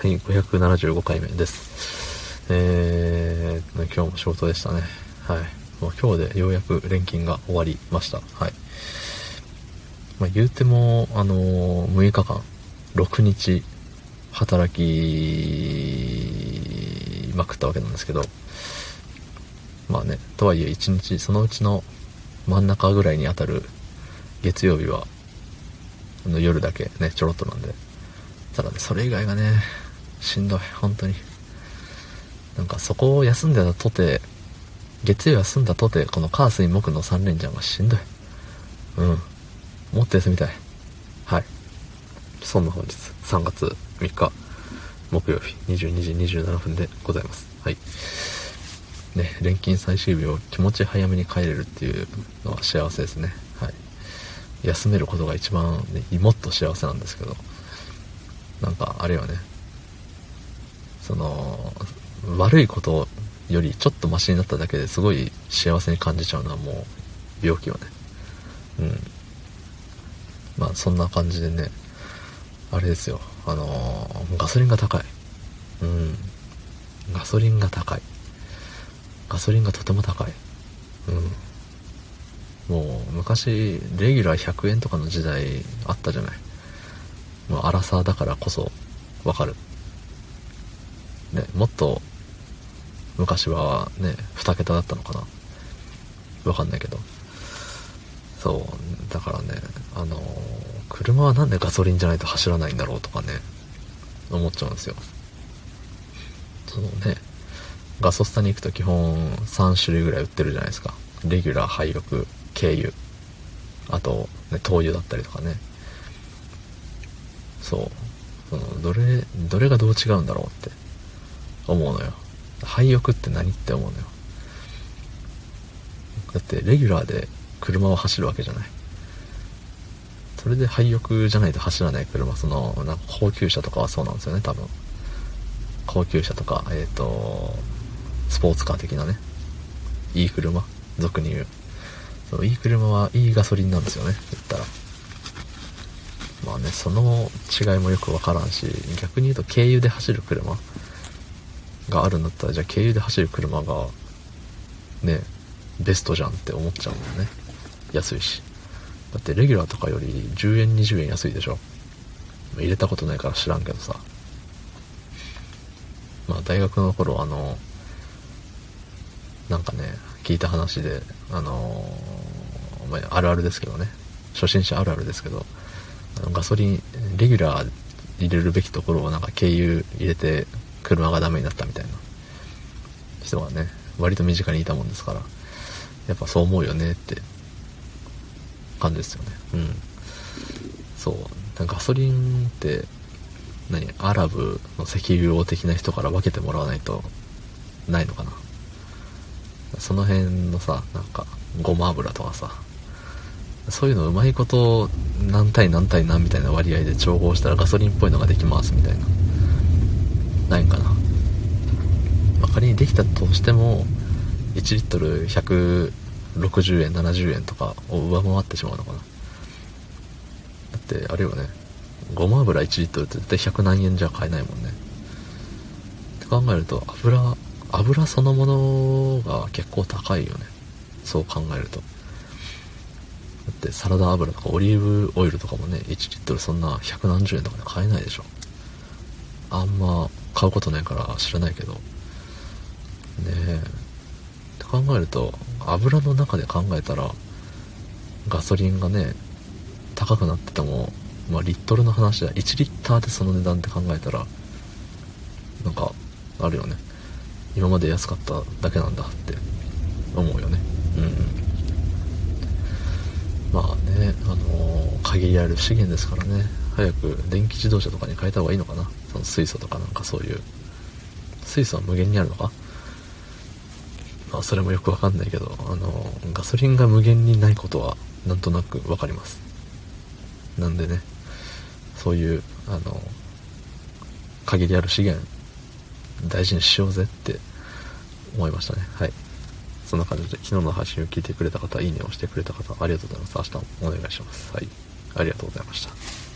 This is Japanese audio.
はい、575回目です。えー、今日も仕事でしたね。はい。もう今日でようやく連勤が終わりました。はい。まあ、言うても、あのー、6日間、6日、働きまくったわけなんですけど、まあね、とはいえ1日、そのうちの真ん中ぐらいに当たる月曜日は、の夜だけね、ちょろっとなんで、ただね、それ以外がね、しんどい、本当に。なんかそこを休んでたとて、月曜休んだとて、この火水木の3連チャンがしんどい。うん。もっと休みたい。はい。そんな本日、3月3日、木曜日、22時27分でございます。はい。ね、連勤最終日を気持ち早めに帰れるっていうのは幸せですね。はい。休めることが一番、ね、もっと幸せなんですけど、なんかあれよね、その、悪いことよりちょっとマシになっただけですごい幸せに感じちゃうのはもう病気よね。うん。まあそんな感じでね、あれですよ、あのー、ガソリンが高い。うん。ガソリンが高い。ガソリンがとても高い。うん。もう昔、レギュラー100円とかの時代あったじゃない。もう荒さだからこそわかる。ね、もっと昔はね、2桁だったのかな？わかんないけど。そう、だからね、あのー、車はなんでガソリンじゃないと走らないんだろうとかね、思っちゃうんですよ。そのね、ガソスタに行くと基本3種類ぐらい売ってるじゃないですか。レギュラー、廃力、軽油。あと、ね、灯油だったりとかね。そう。その、どれ、どれがどう違うんだろうって思うのよ。廃屋って何って思うのよ。だってレギュラーで車を走るわけじゃない。それで廃屋じゃないと走らない車、その、なんか高級車とかはそうなんですよね、多分。高級車とか、えっ、ー、と、スポーツカー的なね。いい車、俗に言う。そう、いい車はいいガソリンなんですよね、言ったら。まあね、その違いもよくわからんし、逆に言うと軽油で走る車があるんだったらじゃあ軽油で走る車がねベストじゃんって思っちゃうもんね。安いし。だってレギュラーとかより10円20円安いでしょ。入れたことないから知らんけどさ。まあ大学の頃あのなんかね聞いた話であのまあ、あるあるですけどね。初心者あるあるですけどあのガソリンレギュラー入れるべきところをなんか軽油入れて車がダメになったみたいな。人がね割と身近にいたもんですから。やっぱそう思うよねって。感じですよね。うん。そう。ガソリンって何アラブの石油王的な人から分けてもらわないとないのかな。その辺のさなんかごま油とかさそういうのうまいこと何対何対何みたいな割合で調合したらガソリンっぽいのができますみたいな。ないかな、まあ、仮にできたとしても1リットル160円70円とかを上回ってしまうのかな。だってあれよね。ごま油1リットルって絶対100何円じゃ買えないもんね。って考えると油油そのものが結構高いよね。そう考えると。だってサラダ油とかオリーブオイルとかもね1リットルそんな100何十円とかで買えないでしょ。あんま買うことないから知らないけど。ねえ。って考えると油の中で考えたらガソリンがね高くなってても、まあ、リットルの話は1リッターでその値段って考えたらなんかあるよね。今まで安かっただけなんだって思うよね。うん。まあねあのー、限りある資源ですからね。早く電気自動車とかに変えた方がいいのかな。その水素とかなんかそういう。水素は無限にあるのか？まあそれもよくわかんないけどあのガソリンが無限にないことはなんとなくわかります。なんでねそういうあの限りある資源大事にしようぜって思いましたね。はい。そんな感じで昨日の配信を聞いてくれた方いいねをしてくれた方ありがとうございます。明日もお願いします。はい。ありがとうございました。